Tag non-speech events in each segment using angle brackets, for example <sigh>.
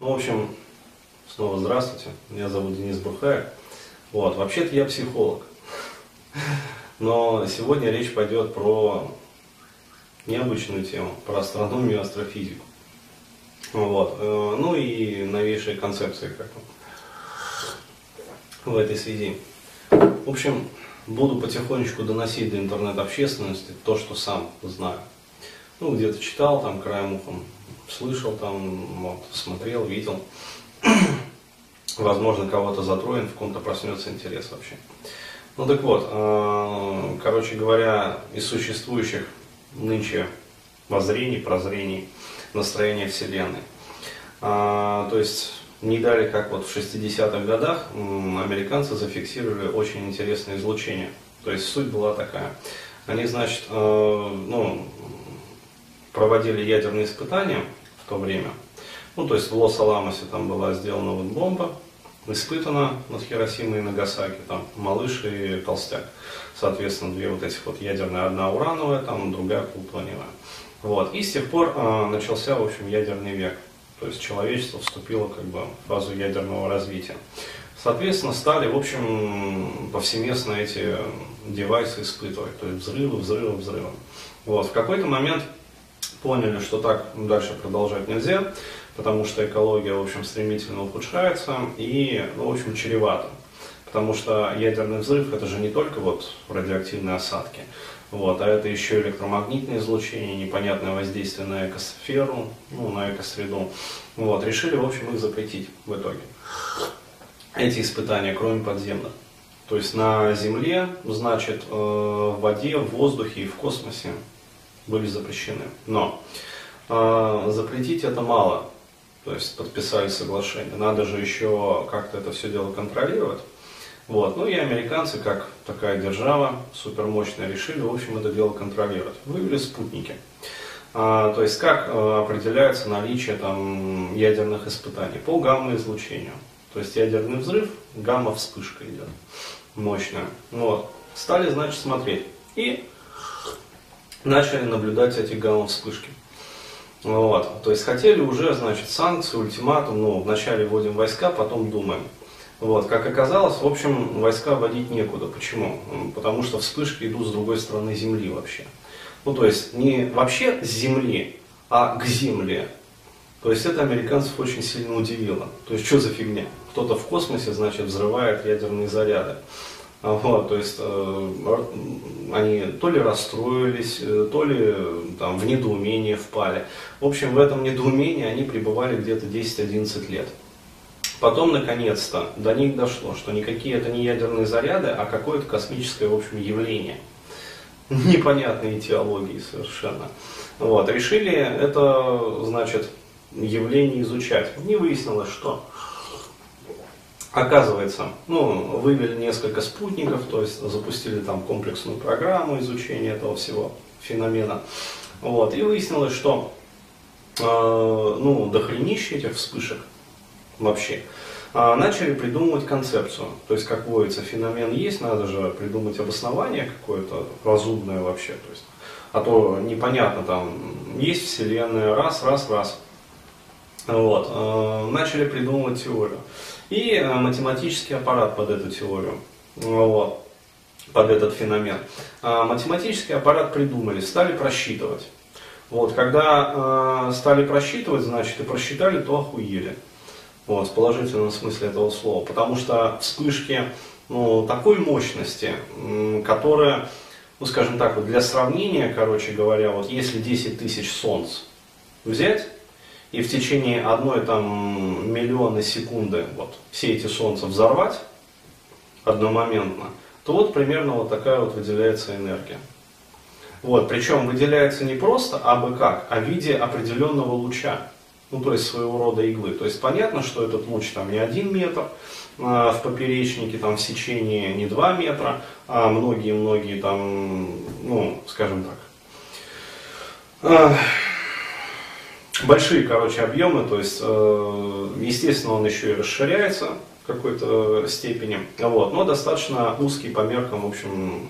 Ну, в общем, снова здравствуйте. Меня зовут Денис Бурхаев. Вот, вообще-то я психолог. Но сегодня речь пойдет про необычную тему, про астрономию и астрофизику. Вот. э, Ну и новейшие концепции как в этой связи. В общем, буду потихонечку доносить до интернет-общественности то, что сам знаю. Ну, где-то читал, там, краем ухом слышал, там, вот, смотрел, видел. <clears throat> Возможно, кого-то затроен, в ком-то проснется интерес вообще. Ну так вот, э, короче говоря, из существующих нынче воззрений, прозрений, настроения Вселенной. А, то есть не дали, как вот в 60-х годах американцы зафиксировали очень интересное излучение. То есть суть была такая. Они, значит, э, ну, проводили ядерные испытания в то время. Ну, то есть в Лос-Аламосе там была сделана вот бомба, испытана над Хиросимой и Нагасаки, там малыш и толстяк. Соответственно, две вот этих вот ядерные, одна урановая, там другая плутониевая. Вот. И с тех пор э, начался, в общем, ядерный век. То есть человечество вступило как бы в фазу ядерного развития. Соответственно, стали, в общем, повсеместно эти девайсы испытывать. То есть взрывы, взрывы, взрывы. Вот. В какой-то момент поняли, что так дальше продолжать нельзя, потому что экология, в общем, стремительно ухудшается и, ну, в общем, чревато. Потому что ядерный взрыв это же не только вот радиоактивные осадки, вот, а это еще электромагнитное излучение, непонятное воздействие на экосферу, ну, на экосреду. Вот, решили, в общем, их запретить в итоге. Эти испытания, кроме подземных. То есть на Земле, значит, э, в воде, в воздухе и в космосе были запрещены. Но э, запретить это мало. То есть подписали соглашение. Надо же еще как-то это все дело контролировать. Вот. Ну и американцы, как такая держава супермощная, решили, в общем, это дело контролировать. Вывели спутники. А, то есть как а, определяется наличие там, ядерных испытаний? По гамма-излучению. То есть ядерный взрыв, гамма-вспышка идет. Мощная. Вот. Стали, значит, смотреть. И начали наблюдать эти гамма-вспышки. Вот. То есть хотели уже, значит, санкции, ультиматум, ну, вначале вводим войска, потом думаем. Вот, как оказалось, в общем, войска вводить некуда. Почему? Потому что вспышки идут с другой стороны Земли вообще. Ну, то есть не вообще с Земли, а к Земле. То есть это американцев очень сильно удивило. То есть что за фигня? Кто-то в космосе, значит, взрывает ядерные заряды. Вот, то есть э, они то ли расстроились, э, то ли там, в недоумение впали. В общем, в этом недоумении они пребывали где-то 10-11 лет. Потом, наконец-то, до них дошло, что никакие это не ядерные заряды, а какое-то космическое, в общем, явление. <laughs> Непонятные теологии совершенно. Вот. Решили это, значит, явление изучать. Не выяснилось, что. Оказывается, ну, вывели несколько спутников, то есть запустили там комплексную программу изучения этого всего феномена. Вот. И выяснилось, что э, ну, дохренище этих вспышек вообще. А, начали придумывать концепцию. То есть, как водится, феномен есть, надо же придумать обоснование какое-то разумное вообще. То есть, а то непонятно, там, есть Вселенная, раз, раз, раз. Вот. А, начали придумывать теорию. И а, математический аппарат под эту теорию. Вот под этот феномен. математический аппарат придумали, стали просчитывать. Вот, когда э, стали просчитывать, значит, и просчитали, то охуели. Вот, в положительном смысле этого слова. Потому что вспышки ну, такой мощности, которая, ну скажем так, вот для сравнения, короче говоря, вот если 10 тысяч солнц взять и в течение одной там миллиона секунды вот все эти солнца взорвать одномоментно, то вот примерно вот такая вот выделяется энергия. Вот, причем выделяется не просто абы как, а в виде определенного луча ну то есть своего рода иглы. То есть понятно, что этот луч там не один метр а, в поперечнике, там в сечении не два метра, а многие-многие там, ну, скажем так, а, большие, короче, объемы, то есть, э, естественно, он еще и расширяется в какой-то степени, вот, но достаточно узкий по меркам, в общем,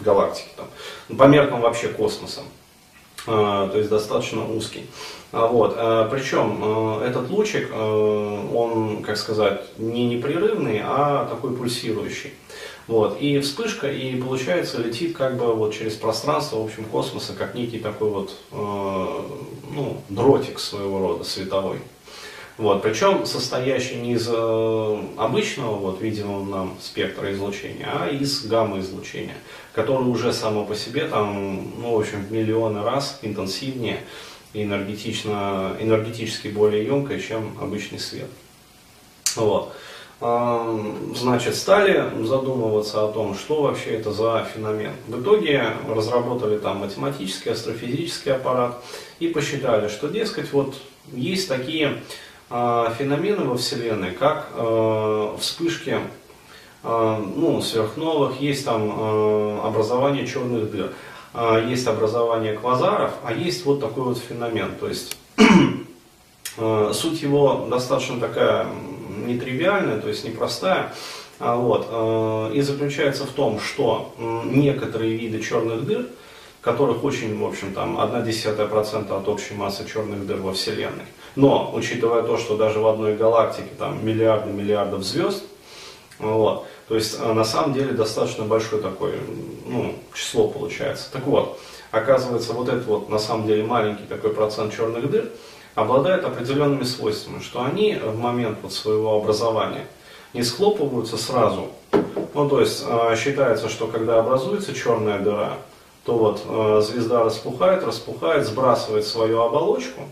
галактики, там, по меркам вообще космоса. то есть достаточно узкий. Вот. Причем этот лучик, он, как сказать, не непрерывный, а такой пульсирующий. Вот. И вспышка, и получается летит как бы вот через пространство, в общем, космоса, как некий такой вот, ну, дротик своего рода, световой. Вот, причем состоящий не из э, обычного вот, видимого нам спектра излучения, а из гамма-излучения, которое уже само по себе там, ну, в общем, миллионы раз интенсивнее и энергетично, энергетически более емкое, чем обычный свет. Вот. Значит, стали задумываться о том, что вообще это за феномен. В итоге разработали там математический, астрофизический аппарат и посчитали, что, дескать, вот есть такие а, феномены во Вселенной, как а, вспышки а, ну, сверхновых, есть там образование черных дыр, есть образование квазаров, а есть вот такой вот феномен. То есть <clears throat> суть его достаточно такая нетривиальная, то есть непростая. Вот, и заключается в том, что некоторые виды черных дыр, которых очень, в общем, там, 0,1% от общей массы черных дыр во Вселенной, но, учитывая то, что даже в одной галактике там миллиарды миллиардов звезд, вот, то есть э, на самом деле достаточно большое такое ну, число получается. Так вот, оказывается, вот этот вот на самом деле маленький такой процент черных дыр обладает определенными свойствами, что они в момент вот своего образования не схлопываются сразу. Ну, то есть э, считается, что когда образуется черная дыра, то вот э, звезда распухает, распухает, сбрасывает свою оболочку,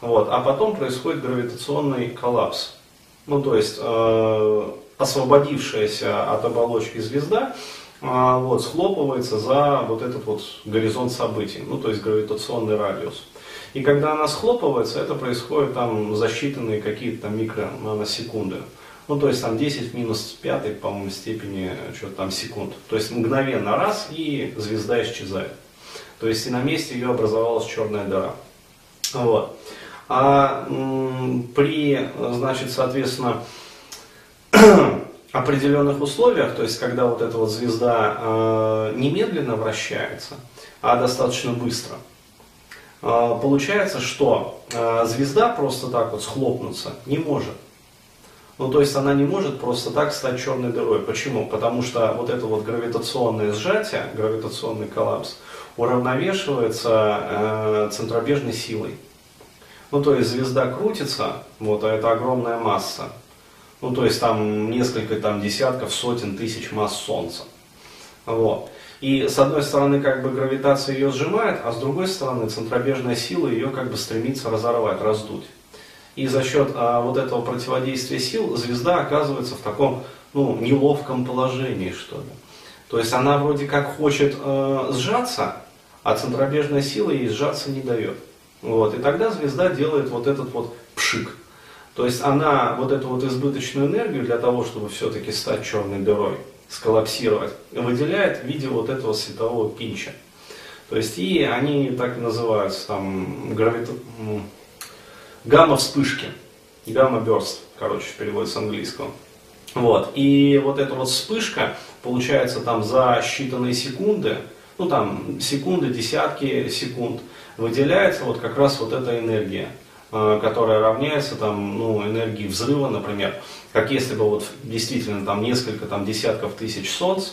вот, а потом происходит гравитационный коллапс. Ну, то есть э, освободившаяся от оболочки звезда вот, схлопывается за вот этот вот горизонт событий, ну, то есть гравитационный радиус. И когда она схлопывается, это происходит там за считанные какие-то там микронаносекунды. Ну, то есть там 10 в минус 5, по-моему, степени что-то там секунд. То есть мгновенно раз, и звезда исчезает. То есть и на месте ее образовалась черная дыра. Вот. А при, значит, соответственно, <clears throat> определенных условиях, то есть когда вот эта вот звезда э, немедленно вращается, а достаточно быстро, получается, что э, звезда просто так вот схлопнуться не может. Ну, то есть она не может просто так стать черной дырой. Почему? Потому что вот это вот гравитационное сжатие, гравитационный коллапс, уравновешивается э, центробежной силой. Ну, то есть звезда крутится, вот, а это огромная масса. Ну, то есть там несколько там, десятков, сотен тысяч масс Солнца. Вот. И с одной стороны, как бы гравитация ее сжимает, а с другой стороны, центробежная сила ее как бы стремится разорвать, раздуть. И за счет а, вот этого противодействия сил звезда оказывается в таком ну, неловком положении, что ли. То есть она вроде как хочет э, сжаться, а центробежная сила ей сжаться не дает. Вот, и тогда звезда делает вот этот вот пшик. То есть она вот эту вот избыточную энергию для того, чтобы все-таки стать черной дырой, сколлапсировать, выделяет в виде вот этого светового пинча. То есть и они так и называются, там, гравито... гамма-вспышки, гамма-берст, короче, перевод с английского. Вот. И вот эта вот вспышка получается там за считанные секунды, ну там секунды, десятки секунд, выделяется вот как раз вот эта энергия, которая равняется там, ну, энергии взрыва, например, как если бы вот действительно там несколько там, десятков тысяч солнц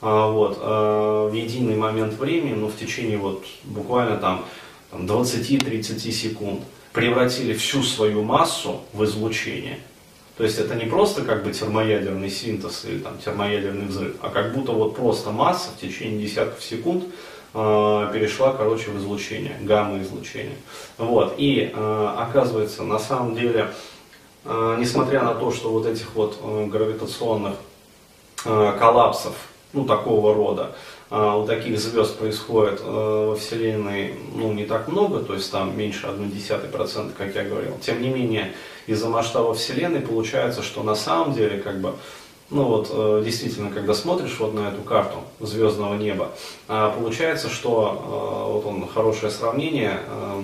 э, вот, э, в единый момент времени, ну, в течение вот буквально там, там 20-30 секунд превратили всю свою массу в излучение. То есть это не просто как бы термоядерный синтез или там термоядерный взрыв, а как будто вот просто масса в течение десятков секунд Э, перешла, короче, в излучение, гамма-излучение. Вот. И э, оказывается, на самом деле, э, несмотря на то, что вот этих вот гравитационных коллапсов, ну, такого рода, у таких звезд происходит во Вселенной ну, не так много, то есть там меньше 0,1%, как я говорил. Тем не менее, из-за масштаба Вселенной получается, что на самом деле как бы ну вот, э, действительно, когда смотришь вот на эту карту звездного неба, а, получается, что э, вот он хорошее сравнение э,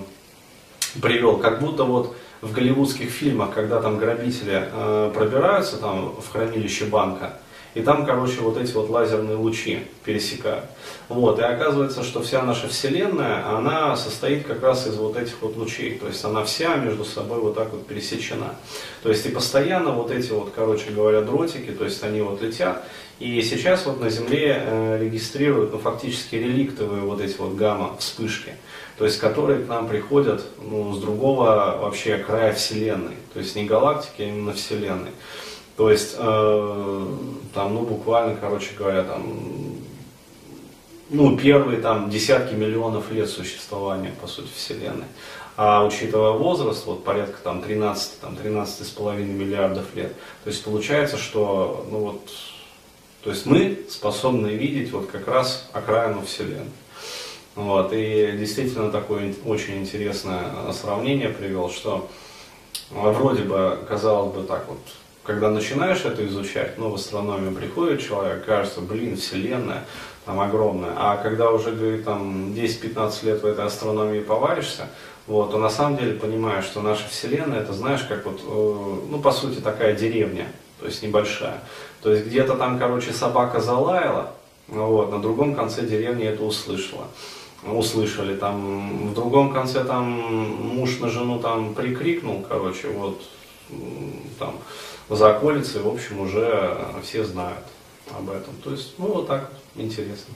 привел, как будто вот в голливудских фильмах, когда там грабители пробираются там в хранилище банка, и там, короче, вот эти вот лазерные лучи пересекают. Вот, и оказывается, что вся наша Вселенная, она состоит как раз из вот этих вот лучей, то есть она вся между собой вот так вот пересечена. То есть и постоянно вот эти вот, короче говоря, дротики, то есть они вот летят, и сейчас вот на Земле э, регистрируют, ну, фактически реликтовые вот эти вот гамма-вспышки, то есть которые к нам приходят ну, с другого вообще края Вселенной, то есть не галактики, а именно Вселенной. То есть э, там, ну, буквально, короче говоря, там, ну, первые там десятки миллионов лет существования, по сути, Вселенной. А учитывая возраст, вот порядка там 13, там 13,5 миллиардов лет, то есть получается, что, ну вот, то есть мы способны видеть вот как раз окраину Вселенной. Вот, и действительно такое очень интересное сравнение привел, что вроде бы, казалось бы, так вот, когда начинаешь это изучать, ну, в астрономию приходит человек, кажется, блин, Вселенная там огромная, а когда уже, говорит, там 10-15 лет в этой астрономии поваришься, вот, то на самом деле понимаешь, что наша Вселенная, это знаешь, как вот, э, ну, по сути, такая деревня, то есть небольшая. То есть где-то там, короче, собака залаяла, вот, на другом конце деревни это услышала. Услышали, там, в другом конце там муж на жену там прикрикнул, короче, вот, там, за околицей, в общем, уже все знают об этом. То есть, ну, вот так вот, интересно.